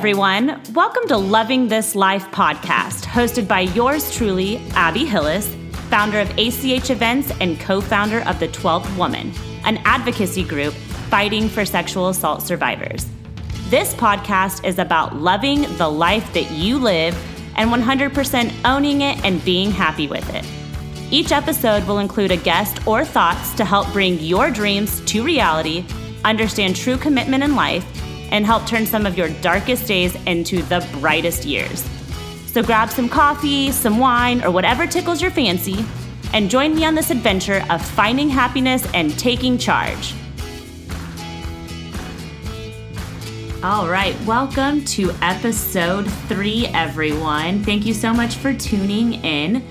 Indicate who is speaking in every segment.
Speaker 1: everyone. Welcome to Loving This Life podcast, hosted by yours truly, Abby Hillis, founder of ACH Events and co founder of The 12th Woman, an advocacy group fighting for sexual assault survivors. This podcast is about loving the life that you live and 100% owning it and being happy with it. Each episode will include a guest or thoughts to help bring your dreams to reality, understand true commitment in life, and help turn some of your darkest days into the brightest years. So grab some coffee, some wine, or whatever tickles your fancy, and join me on this adventure of finding happiness and taking charge. All right, welcome to episode three, everyone. Thank you so much for tuning in.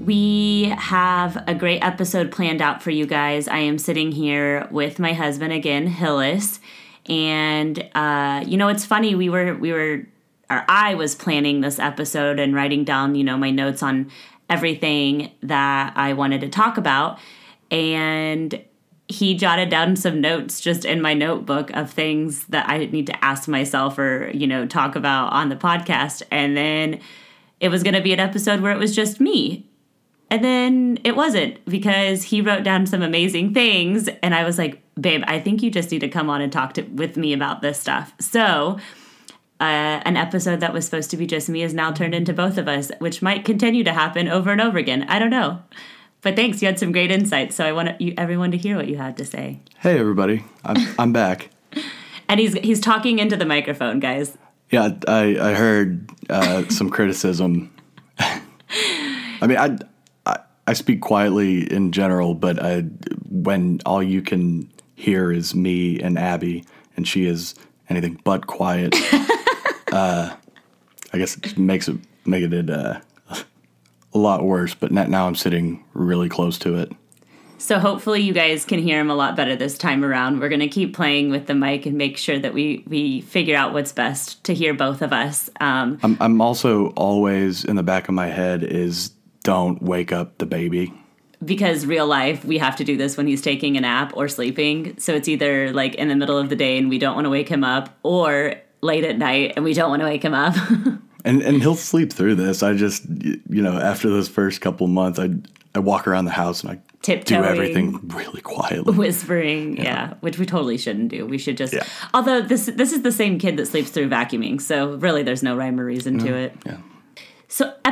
Speaker 1: We have a great episode planned out for you guys. I am sitting here with my husband again, Hillis, and uh, you know it's funny. We were we were or I was planning this episode and writing down you know my notes on everything that I wanted to talk about, and he jotted down some notes just in my notebook of things that I need to ask myself or, you know, talk about on the podcast. And then it was going to be an episode where it was just me. And then it wasn't because he wrote down some amazing things. And I was like, babe, I think you just need to come on and talk to, with me about this stuff. So, uh, an episode that was supposed to be just me is now turned into both of us, which might continue to happen over and over again. I don't know. But thanks, you had some great insights. So I want you, everyone to hear what you had to say.
Speaker 2: Hey, everybody, I'm I'm back.
Speaker 1: and he's he's talking into the microphone, guys.
Speaker 2: Yeah, I I heard uh, some criticism. I mean, I, I speak quietly in general, but I, when all you can hear is me and Abby, and she is anything but quiet, uh, I guess it makes it making it uh, a lot worse, but now I'm sitting really close to it.
Speaker 1: So hopefully you guys can hear him a lot better this time around. We're going to keep playing with the mic and make sure that we we figure out what's best to hear both of us. Um,
Speaker 2: I'm I'm also always in the back of my head is don't wake up the baby.
Speaker 1: Because real life, we have to do this when he's taking a nap or sleeping. So it's either like in the middle of the day and we don't want to wake him up, or late at night and we don't want to wake him up.
Speaker 2: and and he'll sleep through this. I just you know after those first couple months, I I walk around the house and I
Speaker 1: Tiptoeing,
Speaker 2: do everything really quietly,
Speaker 1: whispering. Yeah. yeah. which we totally shouldn't do. We should just. Yeah. Although this this is the same kid that sleeps through vacuuming, so really there's no rhyme or reason to it.
Speaker 2: Yeah.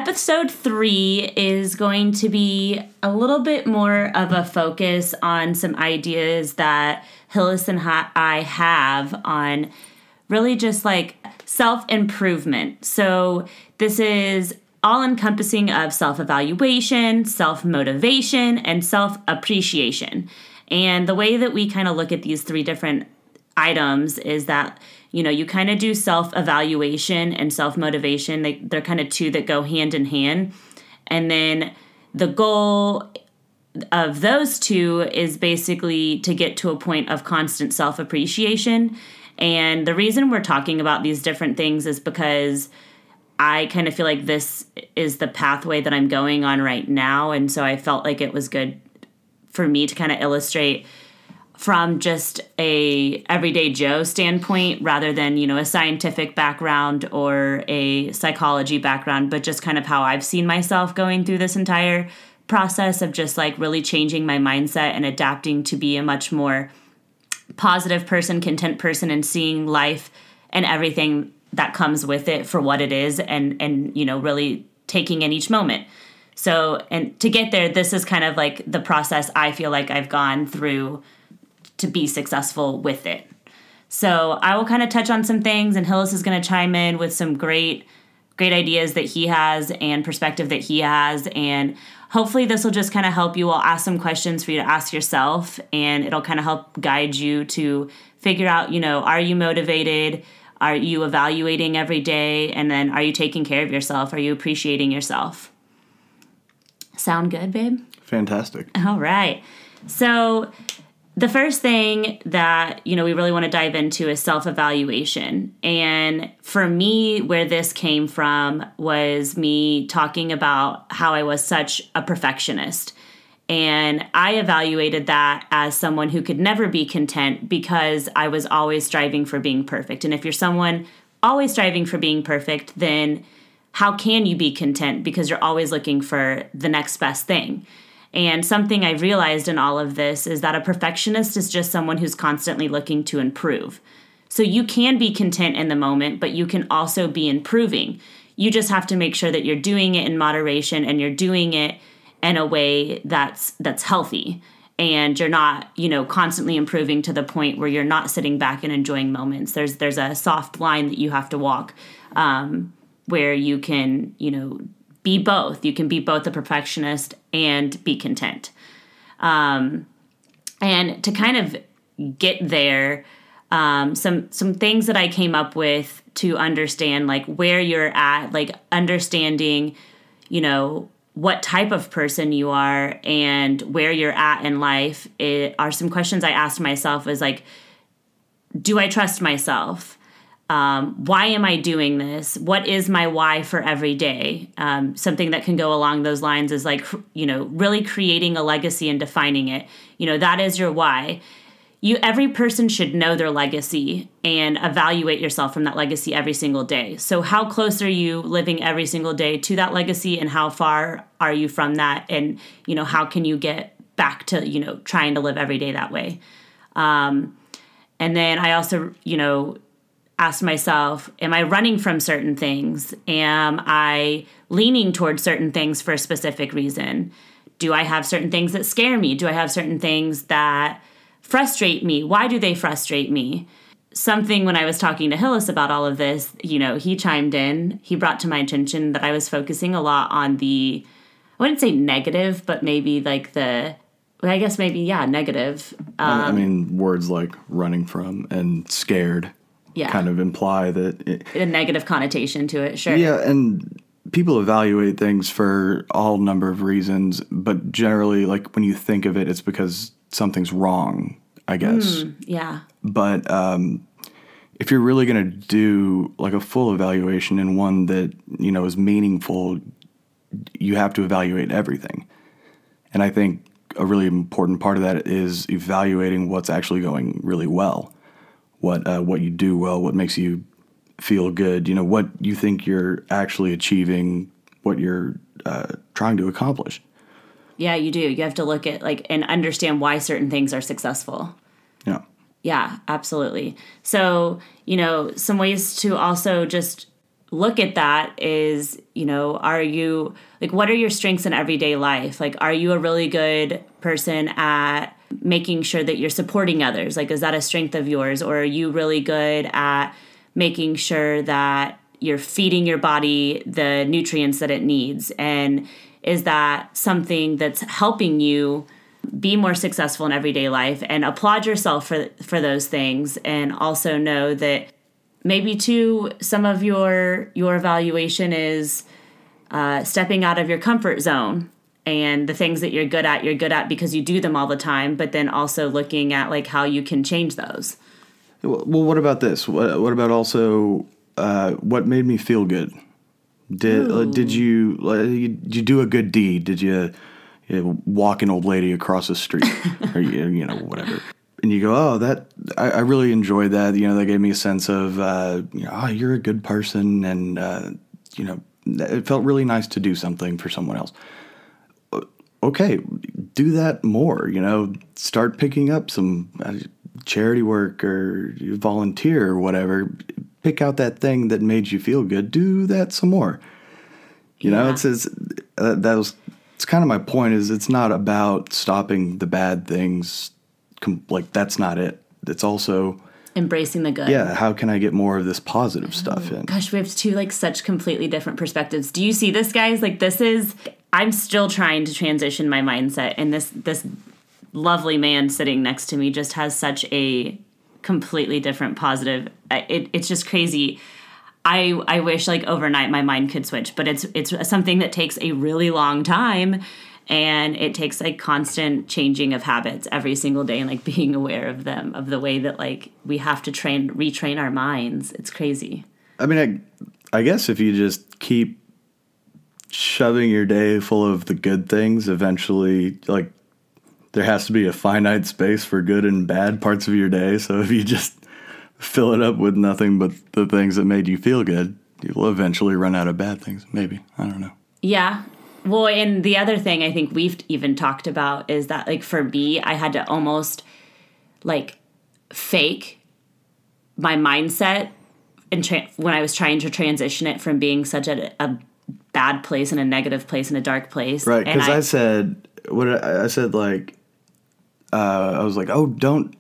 Speaker 1: So, episode three is going to be a little bit more of a focus on some ideas that Hillis and I have on really just like self improvement. So, this is all encompassing of self evaluation, self motivation, and self appreciation. And the way that we kind of look at these three different items is that you know you kind of do self evaluation and self motivation they, they're kind of two that go hand in hand. And then the goal of those two is basically to get to a point of constant self appreciation and the reason we're talking about these different things is because I kind of feel like this is the pathway that I'm going on right now. And so I felt like it was good for me to kind of illustrate from just a everyday joe standpoint rather than you know a scientific background or a psychology background but just kind of how i've seen myself going through this entire process of just like really changing my mindset and adapting to be a much more positive person, content person, and seeing life and everything that comes with it for what it is, and and you know really taking in each moment. So, and to get there, this is kind of like the process I feel like I've gone through to be successful with it. So, I will kind of touch on some things, and Hillis is going to chime in with some great, great ideas that he has and perspective that he has, and hopefully this will just kind of help you. I'll ask some questions for you to ask yourself, and it'll kind of help guide you to figure out, you know, are you motivated? Are you evaluating every day? And then are you taking care of yourself? Are you appreciating yourself? Sound good, babe?
Speaker 2: Fantastic.
Speaker 1: All right. So, the first thing that you know we really want to dive into is self-evaluation. And for me where this came from was me talking about how i was such a perfectionist. And i evaluated that as someone who could never be content because i was always striving for being perfect. And if you're someone always striving for being perfect, then how can you be content? Because you're always looking for the next best thing? And something I've realized in all of this is that a perfectionist is just someone who's constantly looking to improve. So you can be content in the moment, but you can also be improving. You just have to make sure that you're doing it in moderation and you're doing it in a way that's that's healthy and you're not you know constantly improving to the point where you're not sitting back and enjoying moments there's there's a soft line that you have to walk um, where you can you know be both you can be both a perfectionist and be content um, and to kind of get there um, some some things that i came up with to understand like where you're at like understanding you know what type of person you are and where you're at in life it, are some questions I asked myself is like, do I trust myself? Um, why am I doing this? What is my why for every day? Um, something that can go along those lines is like, you know, really creating a legacy and defining it. You know, that is your why you every person should know their legacy and evaluate yourself from that legacy every single day so how close are you living every single day to that legacy and how far are you from that and you know how can you get back to you know trying to live every day that way um, and then i also you know asked myself am i running from certain things am i leaning towards certain things for a specific reason do i have certain things that scare me do i have certain things that frustrate me? Why do they frustrate me? Something when I was talking to Hillis about all of this, you know, he chimed in. He brought to my attention that I was focusing a lot on the, I wouldn't say negative, but maybe like the, I guess maybe, yeah, negative.
Speaker 2: Um, I mean, words like running from and scared yeah. kind of imply that
Speaker 1: it, a negative connotation to it, sure.
Speaker 2: Yeah, and people evaluate things for all number of reasons, but generally, like when you think of it, it's because something's wrong, I guess. Mm,
Speaker 1: yeah.
Speaker 2: But um, if you're really going to do like a full evaluation and one that, you know, is meaningful, you have to evaluate everything. And I think a really important part of that is evaluating what's actually going really well. What uh, what you do well, what makes you feel good, you know, what you think you're actually achieving, what you're uh, trying to accomplish.
Speaker 1: Yeah, you do. You have to look at like and understand why certain things are successful.
Speaker 2: Yeah.
Speaker 1: Yeah, absolutely. So, you know, some ways to also just look at that is, you know, are you like what are your strengths in everyday life? Like are you a really good person at making sure that you're supporting others? Like is that a strength of yours? Or are you really good at making sure that you're feeding your body the nutrients that it needs? And is that something that's helping you be more successful in everyday life and applaud yourself for for those things? And also know that maybe too some of your your evaluation is uh, stepping out of your comfort zone and the things that you're good at you're good at because you do them all the time but then also looking at like how you can change those
Speaker 2: well what about this what, what about also uh, what made me feel good did uh, did you uh, did you do a good deed? Did you, you walk an old lady across the street, or you, you know whatever? And you go, oh, that I, I, really enjoyed that. You know, that gave me a sense of, uh, you know, oh, you're a good person, and uh, you know, it felt really nice to do something for someone else. Okay, do that more. You know, start picking up some uh, charity work or volunteer or whatever pick out that thing that made you feel good, do that some more. You yeah. know, it's, it's uh, that was it's kind of my point is it's not about stopping the bad things com- like that's not it. It's also
Speaker 1: embracing the good.
Speaker 2: Yeah, how can I get more of this positive oh, stuff in?
Speaker 1: Gosh, we have two like such completely different perspectives. Do you see this guys? Like this is I'm still trying to transition my mindset and this this lovely man sitting next to me just has such a completely different positive. It, it's just crazy. I I wish like overnight my mind could switch, but it's it's something that takes a really long time and it takes like constant changing of habits every single day and like being aware of them of the way that like we have to train retrain our minds. It's crazy.
Speaker 2: I mean, I I guess if you just keep shoving your day full of the good things, eventually like there has to be a finite space for good and bad parts of your day. So if you just fill it up with nothing but the things that made you feel good, you will eventually run out of bad things. Maybe. I don't know.
Speaker 1: Yeah. Well, and the other thing I think we've even talked about is that, like, for me, I had to almost like fake my mindset and tra- when I was trying to transition it from being such a, a bad place and a negative place and a dark place.
Speaker 2: Right. Because I, said, what I, I said, like, uh, I was like, oh, don't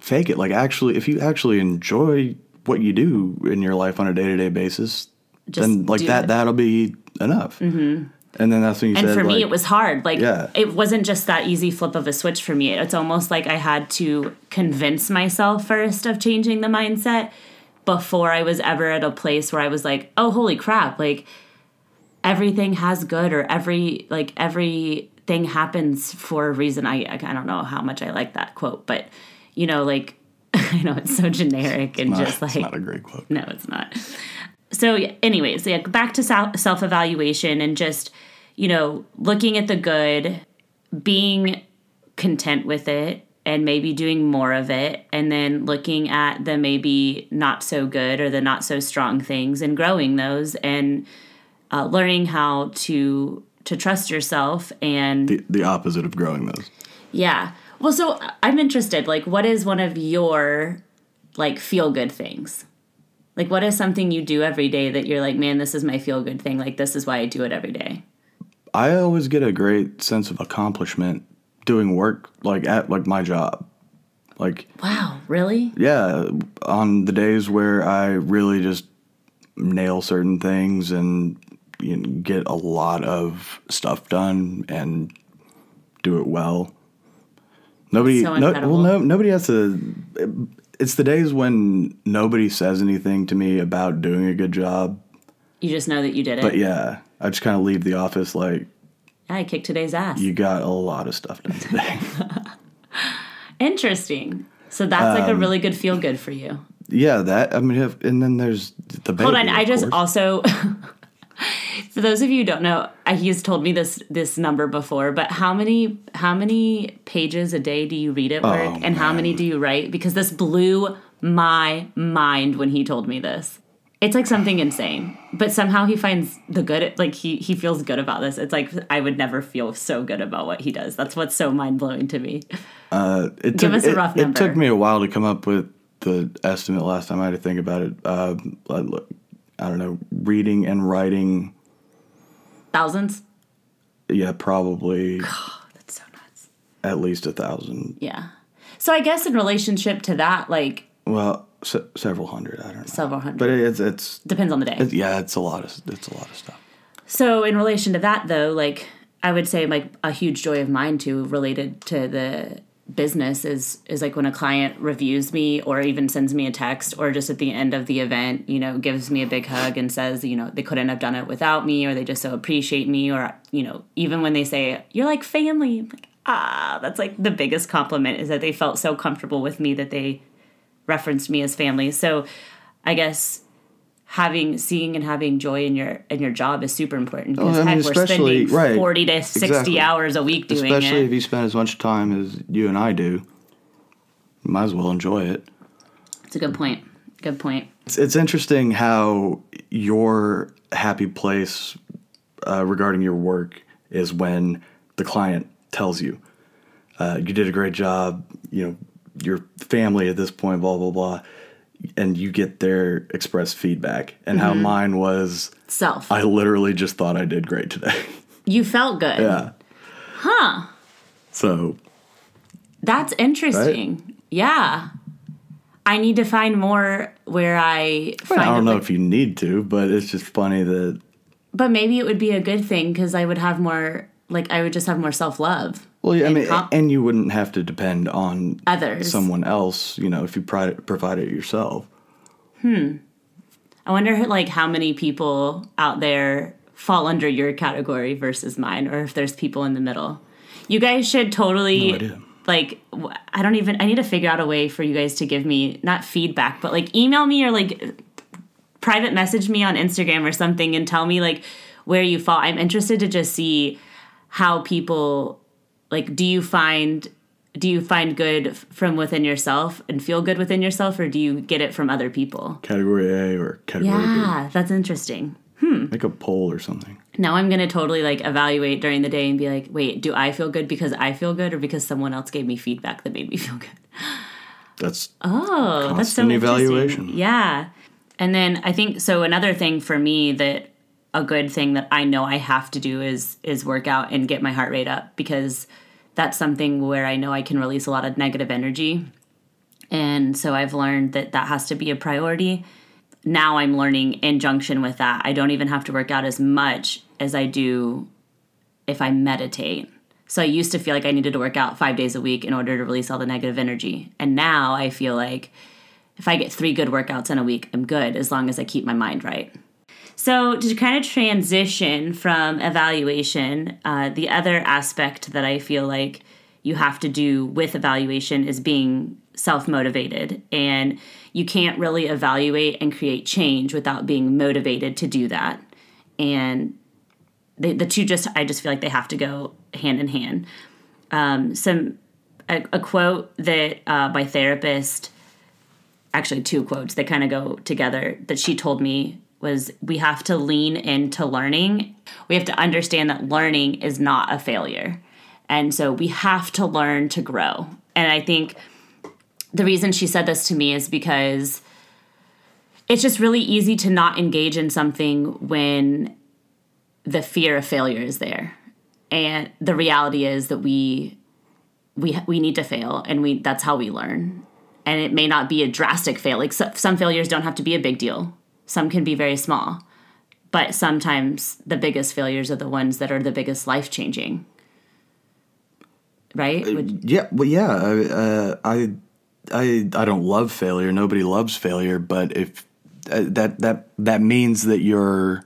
Speaker 2: fake it. Like, actually, if you actually enjoy what you do in your life on a day to day basis,
Speaker 1: Just
Speaker 2: then like that,
Speaker 1: it.
Speaker 2: that'll be enough. Mm-hmm. And then that's when you
Speaker 1: and
Speaker 2: said,
Speaker 1: for me
Speaker 2: like,
Speaker 1: it was hard like
Speaker 2: Yeah.
Speaker 1: it wasn't just that easy flip of a switch for me it's almost like i had to convince myself first of changing the mindset before i was ever at a place where i was like oh holy crap like everything has good or every like everything happens for a reason i i don't know how much i like that quote but you know like i know it's so generic and
Speaker 2: Nah,
Speaker 1: just like
Speaker 2: it's not a great quote.
Speaker 1: no, it's not. So, anyways, yeah, back to self evaluation and just, you know, looking at the good, being content with it, and maybe doing more of it, and then looking at the maybe not so good or the not so strong things and growing those and uh, learning how to to trust yourself and
Speaker 2: The, the opposite of growing those.
Speaker 1: yeah. Well, so I'm interested. Like, what is one of your like feel good things? Like, what is something you do every day that you're like, man, this is my feel good thing. Like, this is why I do it every day.
Speaker 2: I always get a great sense of accomplishment doing work like at like my job. Like
Speaker 1: Wow, really?
Speaker 2: yeah, on the days where I really just nail certain things and you know, get a lot of stuff done and do it well. Nobody,
Speaker 1: So
Speaker 2: no, well, no, nobody has to. It's the days when nobody says anything to me about doing a good job.
Speaker 1: You just know that you did it.
Speaker 2: But yeah, I just kind of leave the office like
Speaker 1: I kicked today's ass.
Speaker 2: you got a lot of stuff done today.
Speaker 1: Interesting. So that's like a
Speaker 2: Um,
Speaker 1: really good feel good for you.
Speaker 2: yeah, that I mean, if, and then there's the baby.
Speaker 1: Hold on, I just
Speaker 2: course.
Speaker 1: also for those of you who don't know, uh, he's told me this this number before, but how many how many pages a day do you read at work
Speaker 2: Oh,
Speaker 1: and how many do you write? Because this blew my mind when he told me this. It's like something insane. But somehow he finds the good like he he feels good about this. It's like I would never feel so good about what he does. That's what's so mind-blowing to me.
Speaker 2: It
Speaker 1: Give
Speaker 2: took,
Speaker 1: us a
Speaker 2: it-
Speaker 1: rough
Speaker 2: it,
Speaker 1: number.
Speaker 2: took me a while to come up with the estimate last time I had to think about it. I I don't know, reading and writing.
Speaker 1: Thousands?
Speaker 2: Yeah, probably
Speaker 1: That's so nuts.
Speaker 2: at least a thousand.
Speaker 1: Yeah. So I guess in relationship to that like
Speaker 2: Well, se- several hundred. I don't know.
Speaker 1: several hundred
Speaker 2: But it's it's
Speaker 1: depends on the day.
Speaker 2: it, yeah, it's a lot of it's a lot of stuff.
Speaker 1: So in relation to that though, like I would say like a huge joy of mine too related to the business is is like when a client reviews me or even sends me a text or just at the end of the event, you know, gives me a big hug and says, you know, they couldn't have done it without me or they just so appreciate me or you know, even when they say you're like family, like ah, that's like the biggest compliment is that they felt so comfortable with me that they referenced me as family. So I guess having seeing and having joy in your in your job is super important because
Speaker 2: Oh, I mean,
Speaker 1: heck, we're
Speaker 2: especially-
Speaker 1: spending
Speaker 2: right,
Speaker 1: 40 to 60
Speaker 2: exactly.
Speaker 1: hours a week doing
Speaker 2: Especially if you spend as much time as you and I do, you might as well enjoy it.
Speaker 1: It's a good point. Good point.
Speaker 2: It's, it's interesting how your happy place uh, regarding your work is when the client tells you uh, you did a great job. You know your family at this point, blah blah blah, and you get their express feedback. And how mm-hmm. mine was,
Speaker 1: Self.
Speaker 2: I literally just thought I did great today.
Speaker 1: you felt good.
Speaker 2: yeah.
Speaker 1: Huh.
Speaker 2: So
Speaker 1: That's interesting. Yeah. I need to find more where I find
Speaker 2: I don't know
Speaker 1: like-
Speaker 2: if you need to, but it's just funny that
Speaker 1: but maybe it would be a good thing because I would have more like I would just have more self-love.
Speaker 2: Well, yeah, I mean,
Speaker 1: com-
Speaker 2: and you wouldn't have to depend on
Speaker 1: Others.
Speaker 2: someone else, you know, if you provide it yourself. Hmm.
Speaker 1: I wonder like how many people out there fall under your category versus mine or if there's people in the middle. You guys should totally
Speaker 2: No idea.
Speaker 1: like I don't even I need to figure out a way for you guys to give me not feedback but like email me or like private message me on Instagram or something and tell me like where you fall. I'm interested to just see how people like do you find do you find good from within yourself and feel good within yourself, or do you get it from other people?
Speaker 2: Category A or category B.
Speaker 1: Yeah, that's interesting. Hmm.
Speaker 2: B. Make a poll or something.
Speaker 1: Now I'm gonna totally like evaluate during the day and be like, wait, do I feel good because I feel good, or because someone else gave me feedback that made me feel good?
Speaker 2: That's
Speaker 1: Oh, that's so
Speaker 2: evaluation.
Speaker 1: Yeah. And then I think so another thing for me that a good thing that I know I have to do is is work out and get my heart rate up because that's something where I know I can release a lot of negative energy. And so I've learned that that has to be a priority. Now I'm learning in junction with that. I don't even have to work out as much as I do if I meditate. So I used to feel like I needed to work out five days a week in order to release all the negative energy. And now I feel like if I get three good workouts in a week, I'm good as long as I keep my mind right. So, to kind of transition from evaluation, uh, the other aspect that I feel like you have to do with evaluation is being self motivated. And you can't really evaluate and create change without being motivated to do that. And the, the two just, I just feel like they have to go hand in hand. Um, some, a, a quote that uh, my therapist, actually two quotes that kind of go together that she told me was we have to lean into learning. We have to understand that learning is not a failure. And so we have to learn to grow. And I think the reason she said this to me is because it's just really easy to not engage in something when the fear of failure is there. And the reality is that we we we need to fail and we that's how we learn. And it may not be a drastic fail. Like so, some failures don't have to be a big deal. Some can be very small. But sometimes the biggest failures are the ones that are the biggest life changing. Right? Would-
Speaker 2: Yeah, well, yeah. Uh, I, I, I don't love failure. Nobody loves failure. But if uh, that that that means that you're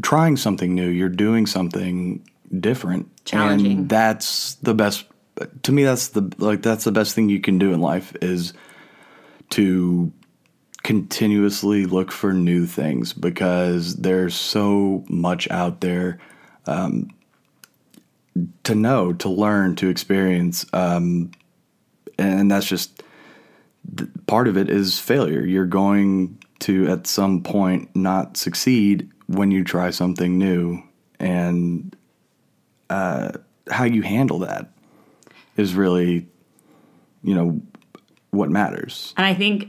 Speaker 2: trying something new, you're doing something different,
Speaker 1: Challenging.
Speaker 2: and that's the best. To me, that's the like that's the best thing you can do in life is to continuously look for new things because there's so much out there um, to know, to learn, to experience, um, and that's just part of it is failure. You're going to at some point not succeed when you try something new, and uh, how you handle that is really, you know, what matters.
Speaker 1: And I think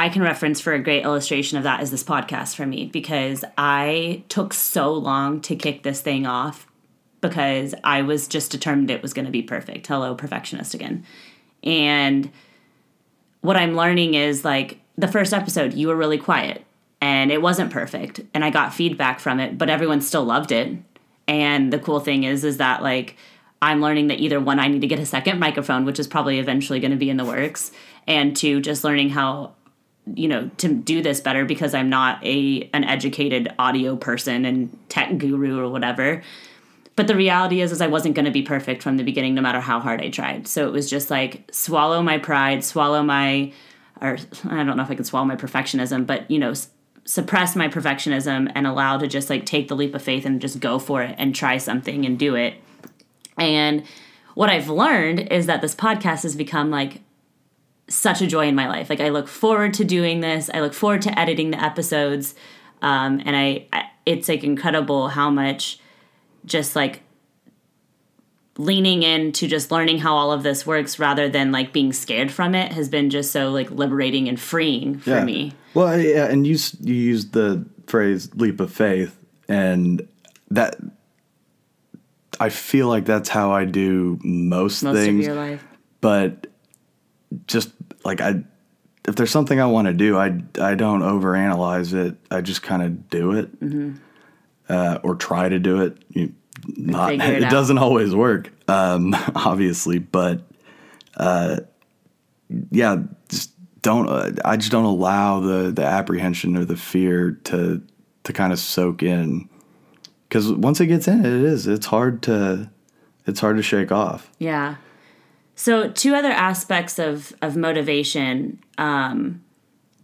Speaker 1: I can reference for a great illustration of that is this podcast for me because I took so long to kick this thing off because I was just determined it was going to be perfect. Hello, perfectionist again. And what I'm learning is like the first episode, you were really quiet and it wasn't perfect. And I got feedback from it, but everyone still loved it. And the cool thing is, is that like I'm learning that either one, I need to get a second microphone, which is probably eventually going to be in the works, and two, just learning how you know to do this better because I'm not a an educated audio person and tech guru or whatever. But the reality is, is I wasn't going to be perfect from the beginning, no matter how hard I tried. So it was just like swallow my pride, swallow my, or I don't know if I can swallow my perfectionism, but you know, suppress my perfectionism and allow to just like take the leap of faith and just go for it and try something and do it. And what I've learned is that this podcast has become like such a joy in my life. Like I look forward to doing this. I look forward to editing the episodes, um, and I, I it's like incredible how much just like leaning into just learning how all of this works rather than like being scared from it has been just so like liberating and freeing for
Speaker 2: Yeah.
Speaker 1: me.
Speaker 2: Well, yeah, and you you used the phrase "leap of faith," and that I feel like that's how I do most,
Speaker 1: Most
Speaker 2: things.
Speaker 1: of your life.
Speaker 2: But just like I, if there's something I want to do, I I don't overanalyze it. I just kind of do it,
Speaker 1: Mm-hmm.
Speaker 2: uh, or try to do it. You, not
Speaker 1: it
Speaker 2: it, doesn't always work, um, obviously, but uh, yeah, just don't. Uh, I just don't allow the the apprehension or the fear to to kind of soak in, because once it gets in, it is. It's hard to it's hard to shake off.
Speaker 1: Yeah. So two other aspects of of motivation um,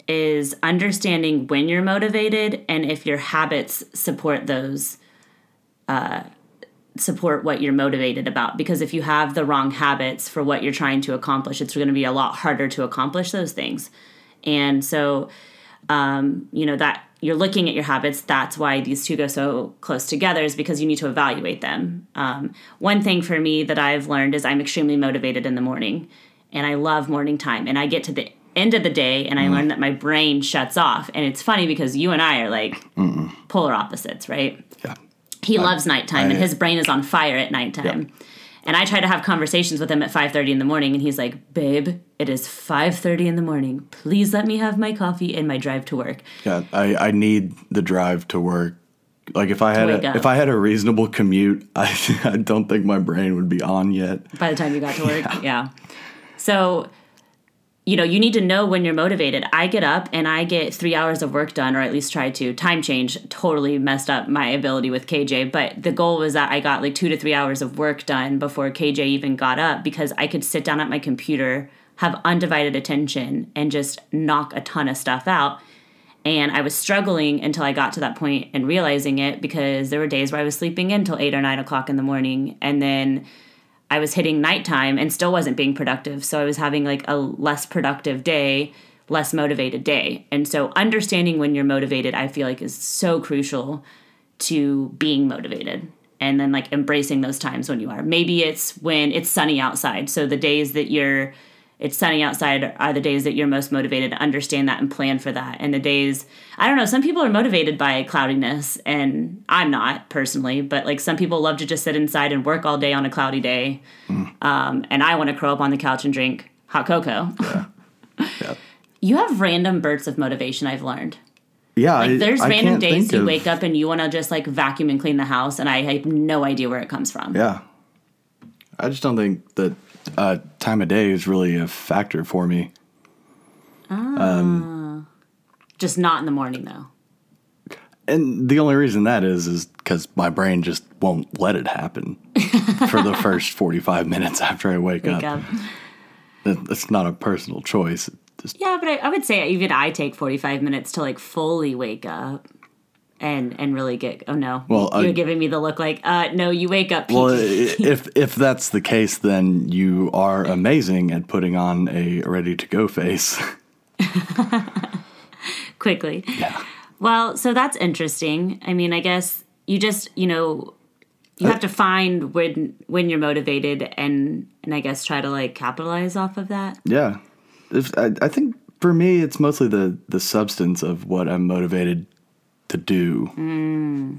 Speaker 1: is understanding when you're motivated and if your habits support those uh, support what you're motivated about. Because if you have the wrong habits for what you're trying to accomplish it's going to be a lot harder to accomplish those things. And so um, you know that you're looking at your habits that's why these two go so close together is because you need to evaluate them. Um, one thing for me that i've learned is i'm extremely motivated in the morning and i love morning time and i get to the end of the day and i learn that my brain shuts off and it's funny because you and i are like polar opposites right?
Speaker 2: Yeah.
Speaker 1: he loves nighttime and his brain is on fire at nighttime and i try to have conversations with him at 5.30 in the morning and he's like babe it is 5.30 in the morning please let me have my coffee and my drive to work
Speaker 2: Yeah, I, I need the drive to work. Like if I had a,
Speaker 1: up.
Speaker 2: if I had a reasonable commute, I I don't think my brain would be on yet.
Speaker 1: by the time you got to work. yeah. So, you know, you need to know when you're motivated. I get up and I get three hours of work done, or at least try to. Time change totally messed up my ability with KJ, but the goal was that I got like two to three hours of work done before KJ even got up because I could sit down at my computer, have undivided attention, and just knock a ton of stuff out. And I was struggling until I got to that point and realizing it because there were days where I was sleeping in till eight or nine o'clock in the morning. And then I was hitting nighttime and still wasn't being productive. So I was having like a less productive day, less motivated day. And so understanding when you're motivated, I feel like is so crucial to being motivated. And then like embracing those times when you are. Maybe it's when it's sunny outside. So the days that you're it's sunny outside are the days that you're most motivated to understand that and plan for that. And the days, I don't know, some people are motivated by cloudiness, and I'm not personally, but like some people love to just sit inside and work all day on a cloudy day. Um, and I want to curl up on the couch and drink hot cocoa.
Speaker 2: Yeah.
Speaker 1: You have random bursts of motivation, I've learned.
Speaker 2: Yeah,
Speaker 1: Like there's
Speaker 2: I
Speaker 1: random
Speaker 2: can't
Speaker 1: days you
Speaker 2: of-
Speaker 1: wake up and you want to just like vacuum and clean the house, and I have no idea where it comes from.
Speaker 2: Yeah, I just don't think that uh, time of day is really a factor for me.
Speaker 1: Um, Just not in the morning though.
Speaker 2: And the only reason that is is because my brain just won't let it happen for the first forty five minutes after I wake,
Speaker 1: Wake
Speaker 2: up.
Speaker 1: up.
Speaker 2: Not a personal choice. Just
Speaker 1: Yeah, but I, I would say even I take 45 minutes to like fully wake up and and really get oh no.
Speaker 2: Well,
Speaker 1: you're
Speaker 2: I-
Speaker 1: giving me the look like uh no, you wake up
Speaker 2: well, if if that's the case, then you are amazing at putting on a ready to go face.
Speaker 1: quickly.
Speaker 2: Yeah.
Speaker 1: Well, so that's interesting. I mean, I guess you just, you know, you have to find when when you're motivated and and I guess try to like capitalize off of that.
Speaker 2: Yeah, if, I, I think for me, it's mostly the the substance of what I'm motivated to do.
Speaker 1: Mm.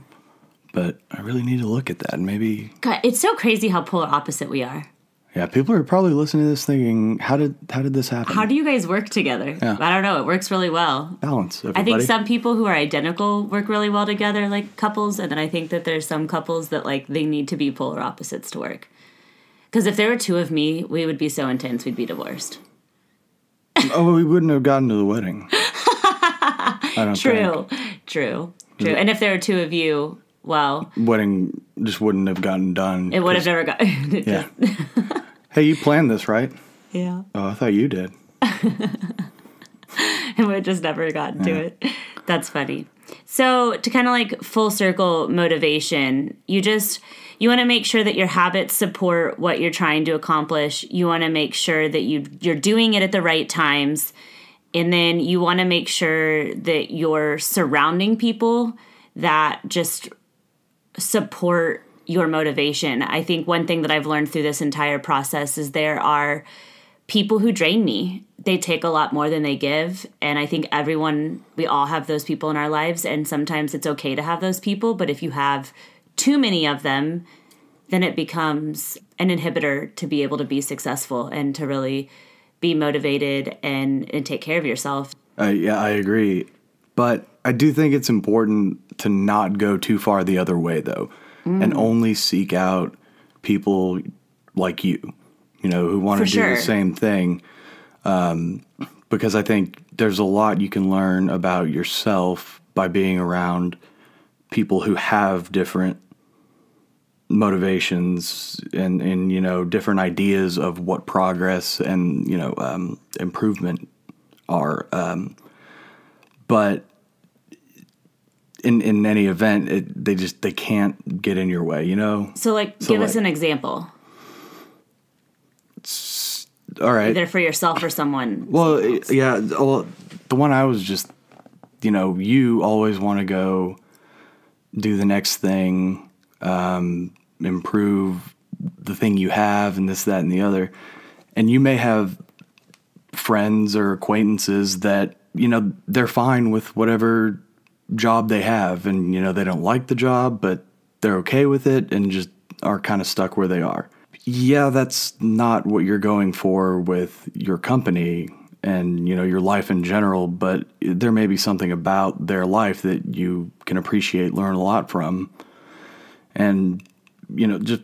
Speaker 2: But I really need to look at that. Maybe,
Speaker 1: God, it's so crazy how polar opposite we are.
Speaker 2: yeah, people are probably listening to this thinking, "How did how did this happen?"
Speaker 1: How do you guys work together?
Speaker 2: Yeah.
Speaker 1: I don't know. It works really well.
Speaker 2: balance? Everybody.
Speaker 1: I think some people who are identical work really well together, like couples, and then I think that there's some couples that like they need to be polar opposites to work. Because if there were two of me, we would be so intense we'd be divorced.
Speaker 2: oh, we wouldn't have gotten to the wedding. I don't think.
Speaker 1: True, true, true. And if there were two of you, well,
Speaker 2: Wedding just wouldn't have gotten done.
Speaker 1: it would have never got.
Speaker 2: Yeah. hey, you planned this, right?
Speaker 1: yeah,
Speaker 2: Oh, I thought you did.
Speaker 1: it would have just never gotten to it. That's funny. So to kind of like full circle motivation, you just you want to make sure that your habits support what you're trying to accomplish. You want to make sure that you you're doing it at the right times. And then you want to make sure that you're surrounding people that just support your motivation. I think one thing that I've learned through this entire process is there are people who drain me. They take a lot more than they give. And I think everyone, we all have those people in our lives. And sometimes it's okay to have those people. But if you have too many of them, then it becomes an inhibitor to be able to be successful and to really be motivated and, and take care of yourself.
Speaker 2: Uh, yeah, I agree. But I do think it's important to not go too far the other way, though, and
Speaker 1: Mm.
Speaker 2: only seek out people like you, you know, who want to do
Speaker 1: sure.
Speaker 2: the same thing. Um, because I think there's a lot you can learn about yourself by being around people who have different motivations and, and you know different ideas of what progress and you know um, improvement are um, but in in any event, it, they just they can't get in your way. You know.
Speaker 1: So, like,
Speaker 2: So,
Speaker 1: give us an example,
Speaker 2: All right.
Speaker 1: either for yourself or someone.
Speaker 2: Well, yeah. Well, the one I was just, you know, you always want to go do the next thing, um, improve the thing you have, and this, that, and the other. And you may have friends or acquaintances that, you know, they're fine with whatever job they have, and, you know, they don't like the job, but they're okay with it and just are kind of stuck where they are. Yeah, that's not what you're going for with your company and you know your life in general, but there may be something about their life that you can appreciate, learn a lot from. And you know, just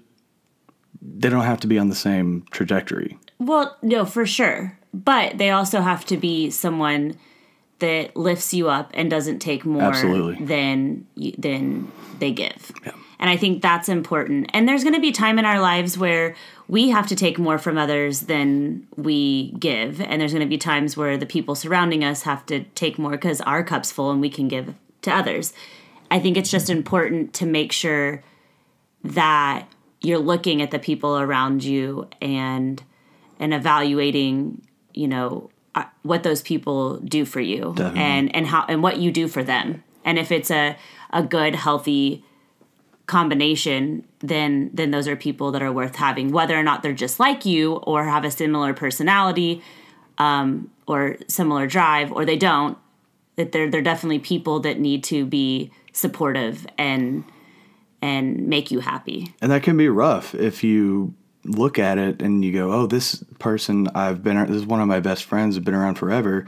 Speaker 2: they don't have to be on the same trajectory.
Speaker 1: Well, no, for sure. But they also have to be someone that lifts you up and doesn't take more
Speaker 2: Absolutely.
Speaker 1: than you, than they give. And I think that's important. And there's going to be time in our lives where we have to take more from others than we give, and there's going to be times where the people surrounding us have to take more because our cup's full and we can give to others. I think it's just important to make sure that you're looking at the people around you and and evaluating you know uh, what those people do for you
Speaker 2: Definitely.
Speaker 1: and and how and what you do for them and if it's a a good healthy combination then then those are people that are worth having whether or not they're just like you or have a similar personality um, or similar drive or they don't that they're they're definitely people that need to be supportive and and make you happy
Speaker 2: And that can be rough if you look at it and you go, "Oh, this person I've been this is one of my best friends, have been around forever."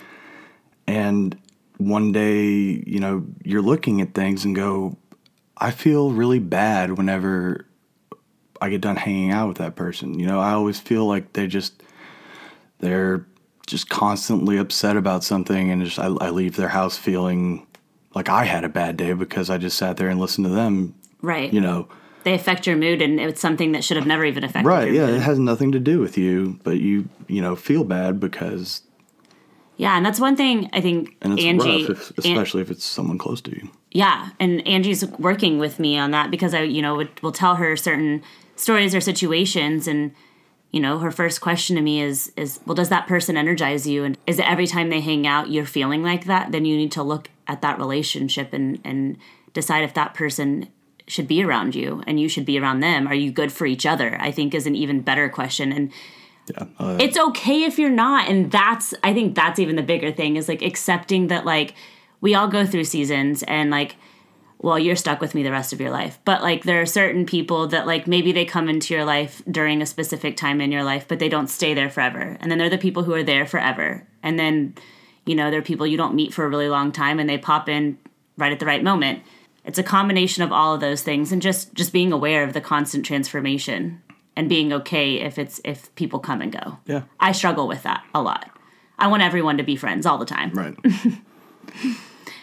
Speaker 2: And one day, you know, you're looking at things and go, "I feel really bad whenever I get done hanging out with that person." You know, I always feel like they just they're just constantly upset about something and just I, I leave their house feeling like I had a bad day because I just sat there and listened to them,
Speaker 1: right
Speaker 2: you know.
Speaker 1: they affect your mood and it's something that should have never even affected
Speaker 2: Right, yeah,
Speaker 1: mood.
Speaker 2: it has nothing to do with you, but you, you know, feel bad because
Speaker 1: yeah and that's one thing i think
Speaker 2: and it's
Speaker 1: angie
Speaker 2: rough, if,
Speaker 1: An-
Speaker 2: especially if it's someone close to you.
Speaker 1: yeah and angie's working with me on that because i you know would, will tell her certain stories or situations and you know her first question to me is is well does that person energize you and is it every time they hang out you're feeling like that then you need to look at that relationship and and decide if that person should be around you and you should be around them. Are you good for each other? I think is an even better question. And
Speaker 2: Yeah, uh,
Speaker 1: it's okay if you're not. And that's i think that's even the bigger thing is like accepting that like we all go through seasons and like well you're stuck with me the rest of your life. But like there are certain people that like maybe they come into your life during a specific time in your life but they don't stay there forever. And then they're the people who are there forever. And then you know they're people you don't meet for a really long time and they pop in right at the right moment it's a combination of all of those things and just just being aware of the constant transformation and being okay if it's if people come and go
Speaker 2: yeah,
Speaker 1: I struggle with that a lot. I want everyone to be friends all the time.
Speaker 2: right.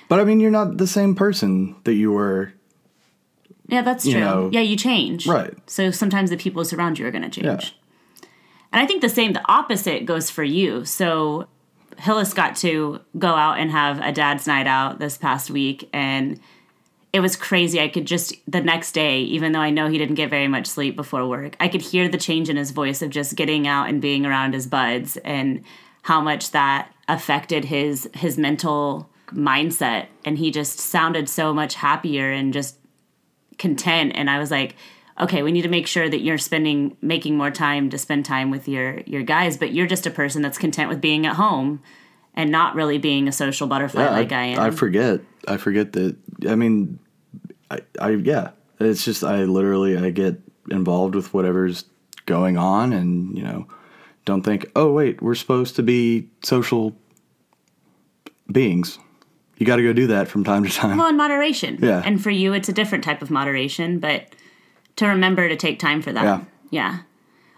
Speaker 2: but I mean, you're not the same person that you were.
Speaker 1: Yeah, that's true.
Speaker 2: know-
Speaker 1: yeah, you change.
Speaker 2: Right.
Speaker 1: So sometimes the people who surround you are going to change.
Speaker 2: Yeah.
Speaker 1: And I think the same, the opposite goes for you. So Hillis got to go out and have a dad's night out this past week, and it was crazy. I could just, the next day, even though I know he didn't get very much sleep before work, I could hear the change in his voice of just getting out and being around his buds and how much that affected his his mental mindset and he just sounded so much happier and just content and I was like okay we need to make sure that you're spending making more time to spend time with your your guys but you're just a person that's content with being at home and not really being a social butterfly like I, am
Speaker 2: I forget. I forget that. I mean, I, I yeah. It's just I literally I get involved with whatever's going on, and you know, don't think, oh wait, we're supposed to be social beings. You got to go do that from time to time.
Speaker 1: well in moderation
Speaker 2: Yeah.
Speaker 1: and for you it's a different type of moderation but to remember to take time for that
Speaker 2: Yeah.
Speaker 1: yeah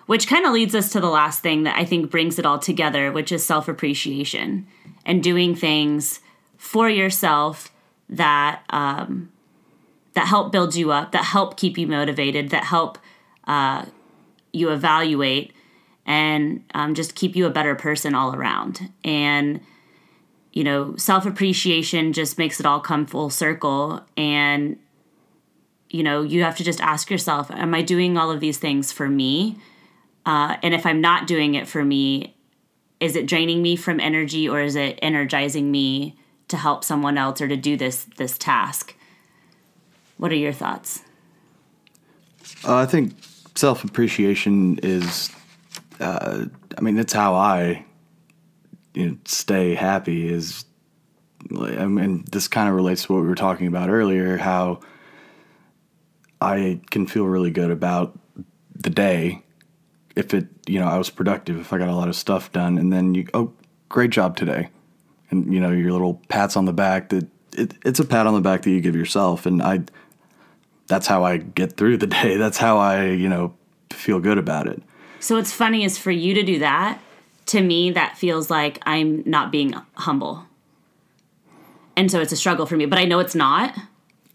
Speaker 1: which kind of leads us to the last thing that I think brings it all together, which is self appreciation and doing things for yourself that um, that help build you up, that help keep you motivated, that help uh, you evaluate, and um, just keep you a better person all around. And you know, self appreciation just makes it all come full circle. And, you know, you have to just ask yourself, am I doing all of these things for me? Uh, and if I'm not doing it for me, is it draining me from energy or is it energizing me to help someone else or to do this this task? What are your thoughts?
Speaker 2: Uh, I think self appreciation is, uh, I mean, it's how I you know, stay happy. Is, I mean, this kind of relates to what we were talking about earlier. How I can feel really good about the day if it, you know, I was productive, if I got a lot of stuff done, and then you, oh, great job today, and you know, your little pats on the back that it, it's a pat on the back that you give yourself, and I that's how I get through the day. That's how I, you know, feel good about it.
Speaker 1: So what's funny is for you to do that, to me, that feels like I'm not being humble. And so it's a struggle for me, but I know it's not.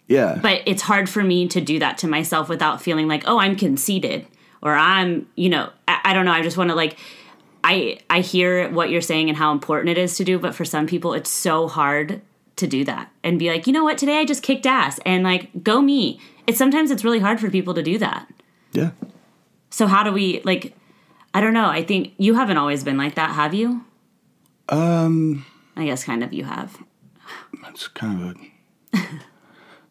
Speaker 2: Yeah.
Speaker 1: But it's hard for me to do that to myself without feeling like, oh, I'm conceited or I'm, you know, I, I don't know. I just want to like, I I hear what you're saying and how important it is to do, but for some people, it's so hard to do that and be like, you know what, today I just kicked ass and like go me it's sometimes it's really hard for people to do that.
Speaker 2: Yeah.
Speaker 1: So how do we like I don't know. I think you haven't always been like that, have you?
Speaker 2: Um
Speaker 1: I guess kind of you have.
Speaker 2: That's kind of a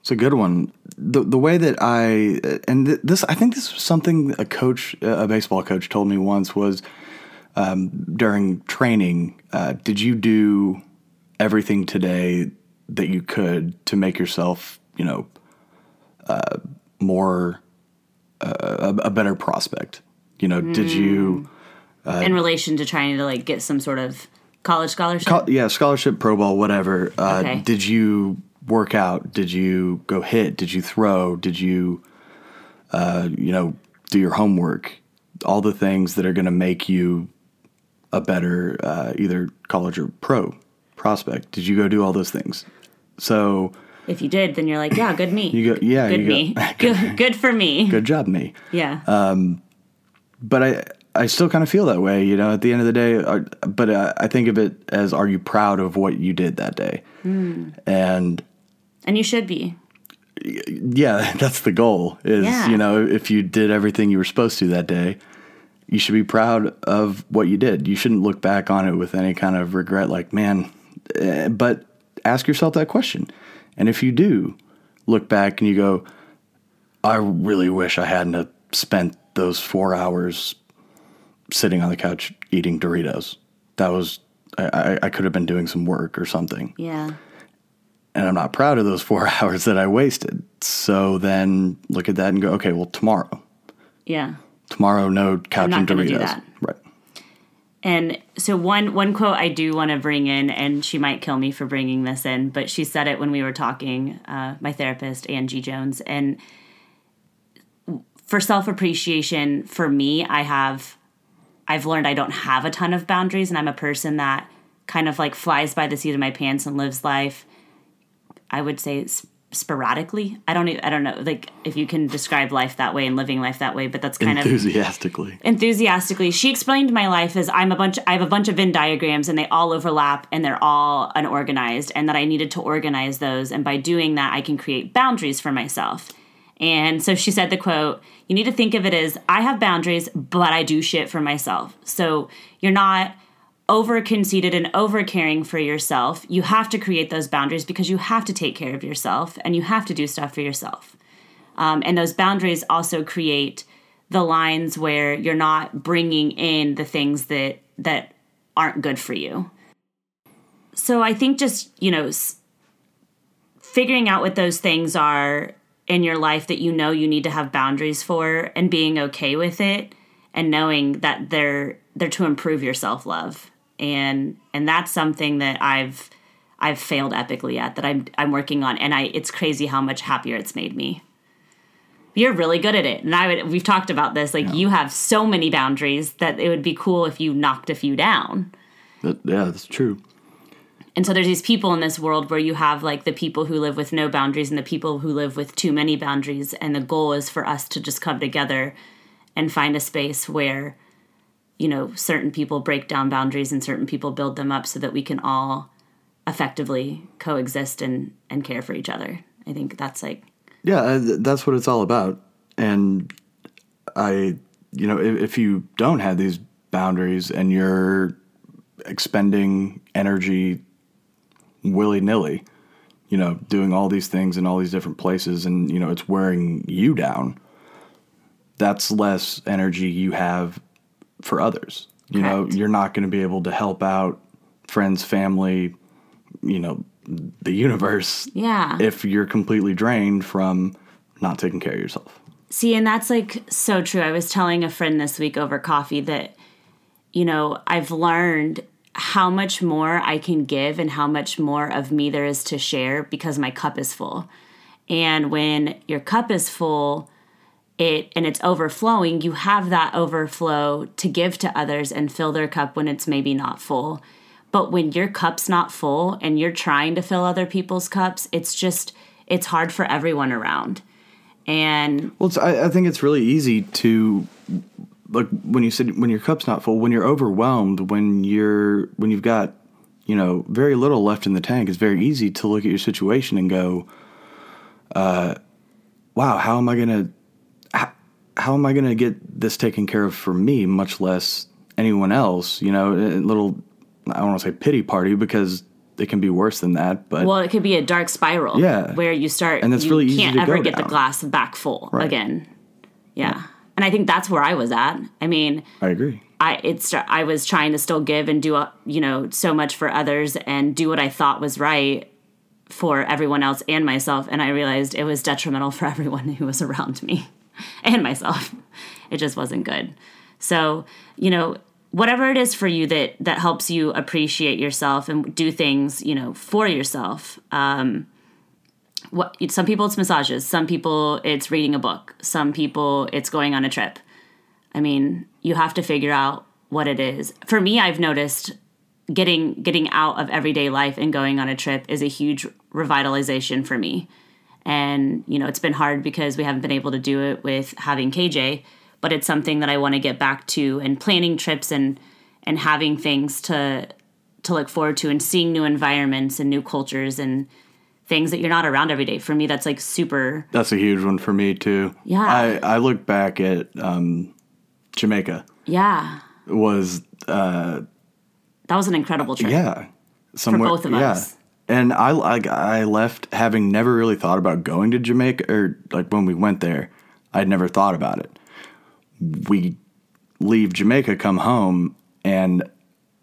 Speaker 2: It's a good one. The the way that I and this I think this was something a coach a baseball coach told me once was um, during training, uh, did you do everything today that you could to make yourself, you know, uh, more uh, a, a, better prospect? You know, mm. did you
Speaker 1: uh, in relation to trying to like get some sort of college scholarship? Co-
Speaker 2: yeah, scholarship, pro ball, whatever. Uh, okay. Did you work out? Did you go hit? Did you throw? Did you, uh, you know, do your homework? All the things that are going to make you a better uh, either college or pro prospect. Did you go do all those things? So
Speaker 1: if you did, then you're like, yeah, good me.
Speaker 2: You go, yeah,
Speaker 1: good me. Go, good, good for me.
Speaker 2: Good job, me.
Speaker 1: Yeah. Um,
Speaker 2: but I, I still kind of feel that way, you know. At the end of the day, but uh, I think of it as, are you proud of what you did that day? Mm. And
Speaker 1: and you should be.
Speaker 2: Yeah, that's the goal. Is yeah. you know, if you did everything you were supposed to that day, you should be proud of what you did. You shouldn't look back on it with any kind of regret, like, man. Eh, but ask yourself that question and if you do look back and you go, I really wish I hadn't spent those four hours sitting on the couch eating Doritos. That was, I, I could have been doing some work or something.
Speaker 1: Yeah.
Speaker 2: And I'm not proud of those four hours that I wasted. So then look at that and go, okay, well, tomorrow.
Speaker 1: Yeah.
Speaker 2: Tomorrow, no couch and Doritos.
Speaker 1: And so one one quote I do want to bring in, and she might kill me for bringing this in, but she said it when we were talking. Uh, my therapist Angie Jones, and for self appreciation, for me, I have I've learned I don't have a ton of boundaries, and I'm a person that kind of like flies by the seat of my pants and lives life. I would say sporadically. I don't I don't know like if you can describe life that way and living life that way, but that's kind
Speaker 2: enthusiastically.
Speaker 1: of enthusiastically. Enthusiastically. She explained my life as I'm a bunch I have a bunch of Venn diagrams and they all overlap and they're all unorganized and that I needed to organize those and by doing that I can create boundaries for myself. And so she said the quote, you need to think of it as I have boundaries, but I do shit for myself. So you're not over conceited and over caring for yourself, you have to create those boundaries because you have to take care of yourself and you have to do stuff for yourself. Um, and those boundaries also create the lines where you're not bringing in the things that that aren't good for you. So I think just you know s- figuring out what those things are in your life that you know you need to have boundaries for and being okay with it and knowing that they're they're to improve your self-love and and that's something that I've I've failed epically at that I'm I'm working on and I it's crazy how much happier it's made me. You're really good at it. And I would we've talked about this like yeah. you have so many boundaries that it would be cool if you knocked a few down.
Speaker 2: That, yeah, that's true.
Speaker 1: And so there's these people in this world where you have like the people who live with no boundaries and the people who live with too many boundaries and the goal is for us to just come together and find a space where you know certain people break down boundaries and certain people build them up so that we can all effectively coexist and and care for each other. I think that's like
Speaker 2: Yeah, uh, that's what it's all about. And I, you know, if, if you don't have these boundaries and you're expending energy willy nilly, you know, doing all these things in all these different places and, you know, it's wearing you down, that's less energy you have for others. You know, you're not going to be able to help out friends, family, you know, the universe
Speaker 1: yeah.
Speaker 2: if you're completely drained from not taking care of yourself.
Speaker 1: See, and that's like so true. I was telling a friend this week over coffee that, you know, I've learned how much more I can give and how much more of me there is to share because my cup is full. And when your cup is full, it and it's overflowing, you have that overflow to give to others and fill their cup when it's maybe not full. But when your cup's not full and you're trying to fill other people's cups, it's just it's hard for everyone around. And
Speaker 2: Well, I, I think it's really easy to like when you said when your cup's not full, when you're overwhelmed, when you're when you've got you know very little left in the tank. It's very easy to look at your situation and go, uh, "Wow, how am I gonna how, how am I gonna get this taken care of for me? Much less anyone else." You know, a little I don't want to say pity party because it can be worse than that, but
Speaker 1: Well, it could be a dark spiral.
Speaker 2: Yeah.
Speaker 1: Where you start
Speaker 2: And that's
Speaker 1: you
Speaker 2: really easy
Speaker 1: can't
Speaker 2: to
Speaker 1: ever get the glass back full
Speaker 2: Right.
Speaker 1: again. Yeah. And I think that's where I was at. I mean,
Speaker 2: I agree.
Speaker 1: I it's I was trying to still give and do uh, you know so much for others and do what I thought was right for everyone else and myself and I realized it was detrimental for everyone who was around me and myself. It just wasn't good. So, you know, whatever it is for you that that helps you appreciate yourself and do things, you know, for yourself. Um what some people it's massages, some people it's reading a book, some people it's going on a trip. I mean, you have to figure out what it is. For me, I've noticed getting getting out of everyday life and going on a trip is a huge revitalization for me. And you know, it's been hard because we haven't been able to do it with having KJ, but it's something that I want to get back to and planning trips and and having things to to look forward to and seeing new environments and new cultures and things that you're not around every day. For me, that's like super
Speaker 2: That's a huge one for me too.
Speaker 1: Yeah.
Speaker 2: I, I look back at um, Jamaica
Speaker 1: yeah.
Speaker 2: was uh,
Speaker 1: That was an incredible trip.
Speaker 2: yeah somewhere
Speaker 1: both of
Speaker 2: yeah.
Speaker 1: us.
Speaker 2: And I like I left having never really thought about going to Jamaica or like when we went there, I'd never thought about it. We leave Jamaica, come home, and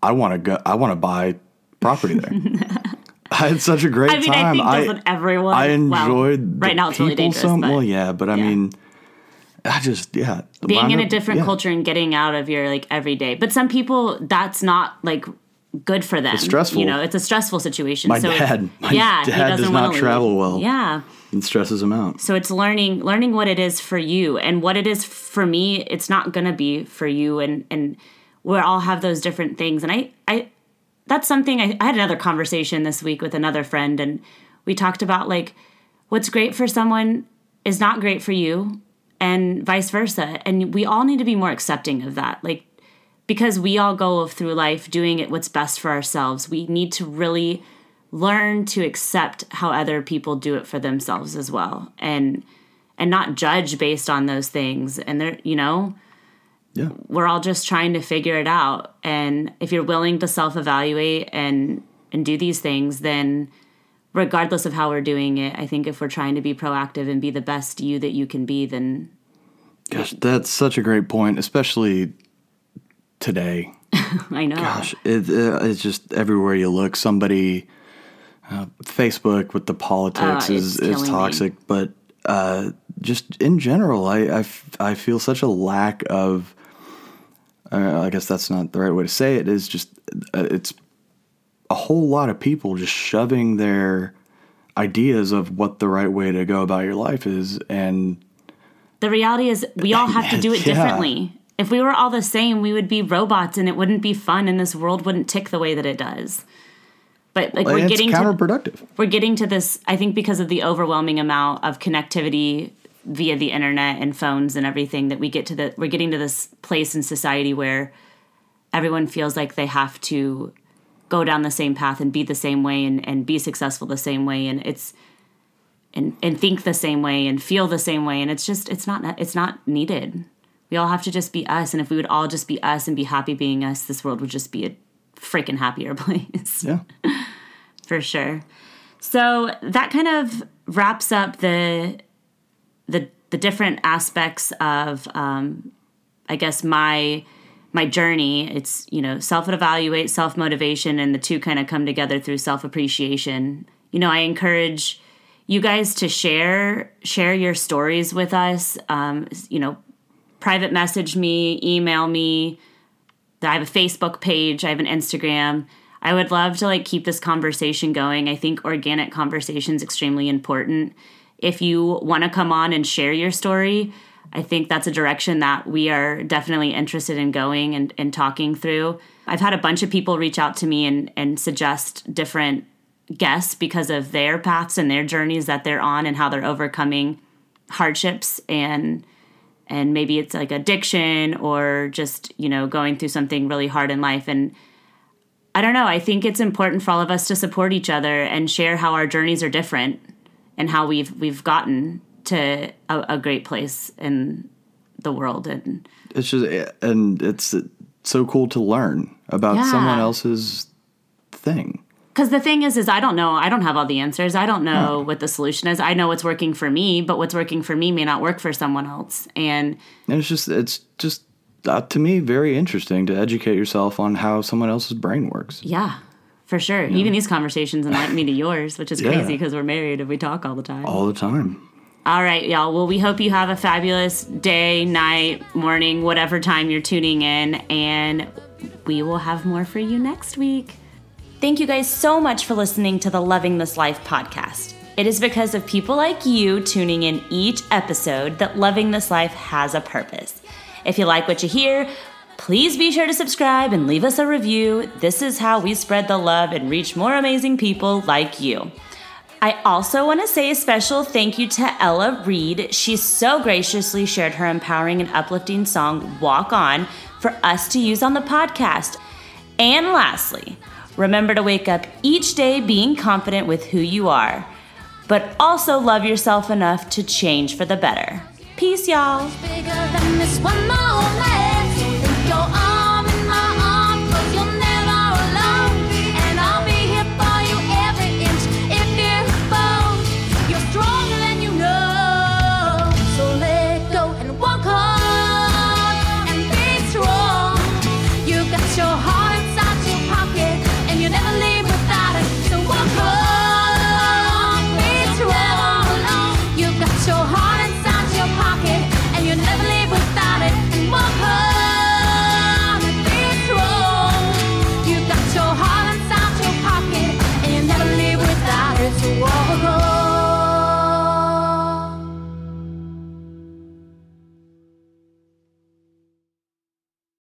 Speaker 2: I want to go. I want to buy property there. I had such a great
Speaker 1: I mean,
Speaker 2: time.
Speaker 1: I think doesn't everyone?
Speaker 2: I
Speaker 1: Well,
Speaker 2: enjoyed
Speaker 1: right now it's really dangerous.
Speaker 2: so
Speaker 1: but
Speaker 2: well, yeah. But I
Speaker 1: yeah.
Speaker 2: mean, I just yeah.
Speaker 1: being in a different
Speaker 2: yeah.
Speaker 1: culture and getting out of your like everyday. But some people, that's not like good for them.
Speaker 2: stressful.
Speaker 1: You know, it's a stressful situation.
Speaker 2: My
Speaker 1: so
Speaker 2: dad- my
Speaker 1: yeah, he
Speaker 2: dad does
Speaker 1: doesn't
Speaker 2: not
Speaker 1: wanna leave.
Speaker 2: travel well.
Speaker 1: Yeah.
Speaker 2: It stresses him out.
Speaker 1: So it's learning learning what it is for you and what it is for me. It's not gonna be for you, and and we all have those different things. And I I that's something I, I had another conversation this week with another friend, and we talked about like what's great for someone is not great for you, and vice versa. And we all need to be more accepting of that, like because we all go through life doing it what's best for ourselves. We need to really learn to accept how other people do it for themselves as well and and not judge based on those things and they're you know
Speaker 2: Yeah.
Speaker 1: we're all just trying to figure it out and if you're willing to self-evaluate and and do these things then regardless of how we're doing it i think if we're trying to be proactive and be the best you that you can be then
Speaker 2: Gosh, that's such a great point, especially today.
Speaker 1: i know
Speaker 2: Gosh, it, uh, it's just everywhere you look. Somebody, uh, Facebook with the politics
Speaker 1: Uh,
Speaker 2: is is
Speaker 1: killing me.
Speaker 2: toxic, but uh, just in general, I, I f- I feel such a lack of. Uh, I guess that's not the right way to say it. Is just uh, it's a whole lot of people just shoving their ideas of what the right way to go about your life is, and
Speaker 1: the reality is we all have to do it
Speaker 2: Yeah.
Speaker 1: If we were all the same, we would be robots and it wouldn't be fun and this world wouldn't tick the way that it does. But like we're
Speaker 2: it's
Speaker 1: getting to
Speaker 2: counterproductive.
Speaker 1: we're getting to this I think because of the overwhelming amount of connectivity via the internet and phones and everything that we get to the we're getting to this place in society where everyone feels like they have to go down the same path and be the same way and, and be successful the same way and it's and, and think the same way and feel the same way and it's just it's not it's not needed we all have to just be us and if we would all just be us and be happy being us this world would just be a freaking happier place
Speaker 2: Yeah.
Speaker 1: for sure so that kind of wraps up the the the different aspects of um, I guess my my journey. It's you know self evaluate, self motivation, and the two kind of come together through self appreciation. You know, I encourage you guys to share share your stories with us. Um, you know, private message me, email me. I have a Facebook page. I have an Instagram. I would love to like keep this conversation going. I think organic conversation is extremely important. If you want to come on and share your story, I think that's a direction that we are definitely interested in going and, and talking through. I've had a bunch of people reach out to me and, and suggest different guests because of their paths and their journeys that they're on and how they're overcoming hardships and and maybe it's like addiction or just you know going through something really hard in life and i don't know i think it's important for all of us to support each other and share how our journeys are different and how we've we've gotten to a, a great place in the world and
Speaker 2: It's just, and it's so cool to learn about
Speaker 1: Yeah.
Speaker 2: someone else's thing.
Speaker 1: Because the thing is is i don't know i don't have all the answers i don't know what the solution is i know what's working for me but what's working for me may not work for someone else and
Speaker 2: And it's just, it's just, uh, to me, very interesting to educate yourself on how someone else's brain works.
Speaker 1: yeah for sure even these conversations enlighten me to yours which is
Speaker 2: Yeah.
Speaker 1: crazy because we're married and we talk all the time
Speaker 2: All the time.
Speaker 1: All right, y'all. Well, we hope you have a fabulous day, night, morning, whatever time you're tuning in, and we will have more for you next week. Thank you guys so much for listening to the Loving This Life podcast. It is because of people like you tuning in each episode that Loving This Life has a purpose. If you like what you hear, please be sure to subscribe and leave us a review. This is how we spread the love and reach more amazing people like you. I also want to say a special thank you to Ella Reed. She so graciously shared her empowering and uplifting song, Walk On, for us to use on the podcast. And lastly, remember to wake up each day being confident with who you are, but also love yourself enough to change for the better. Peace, y'all.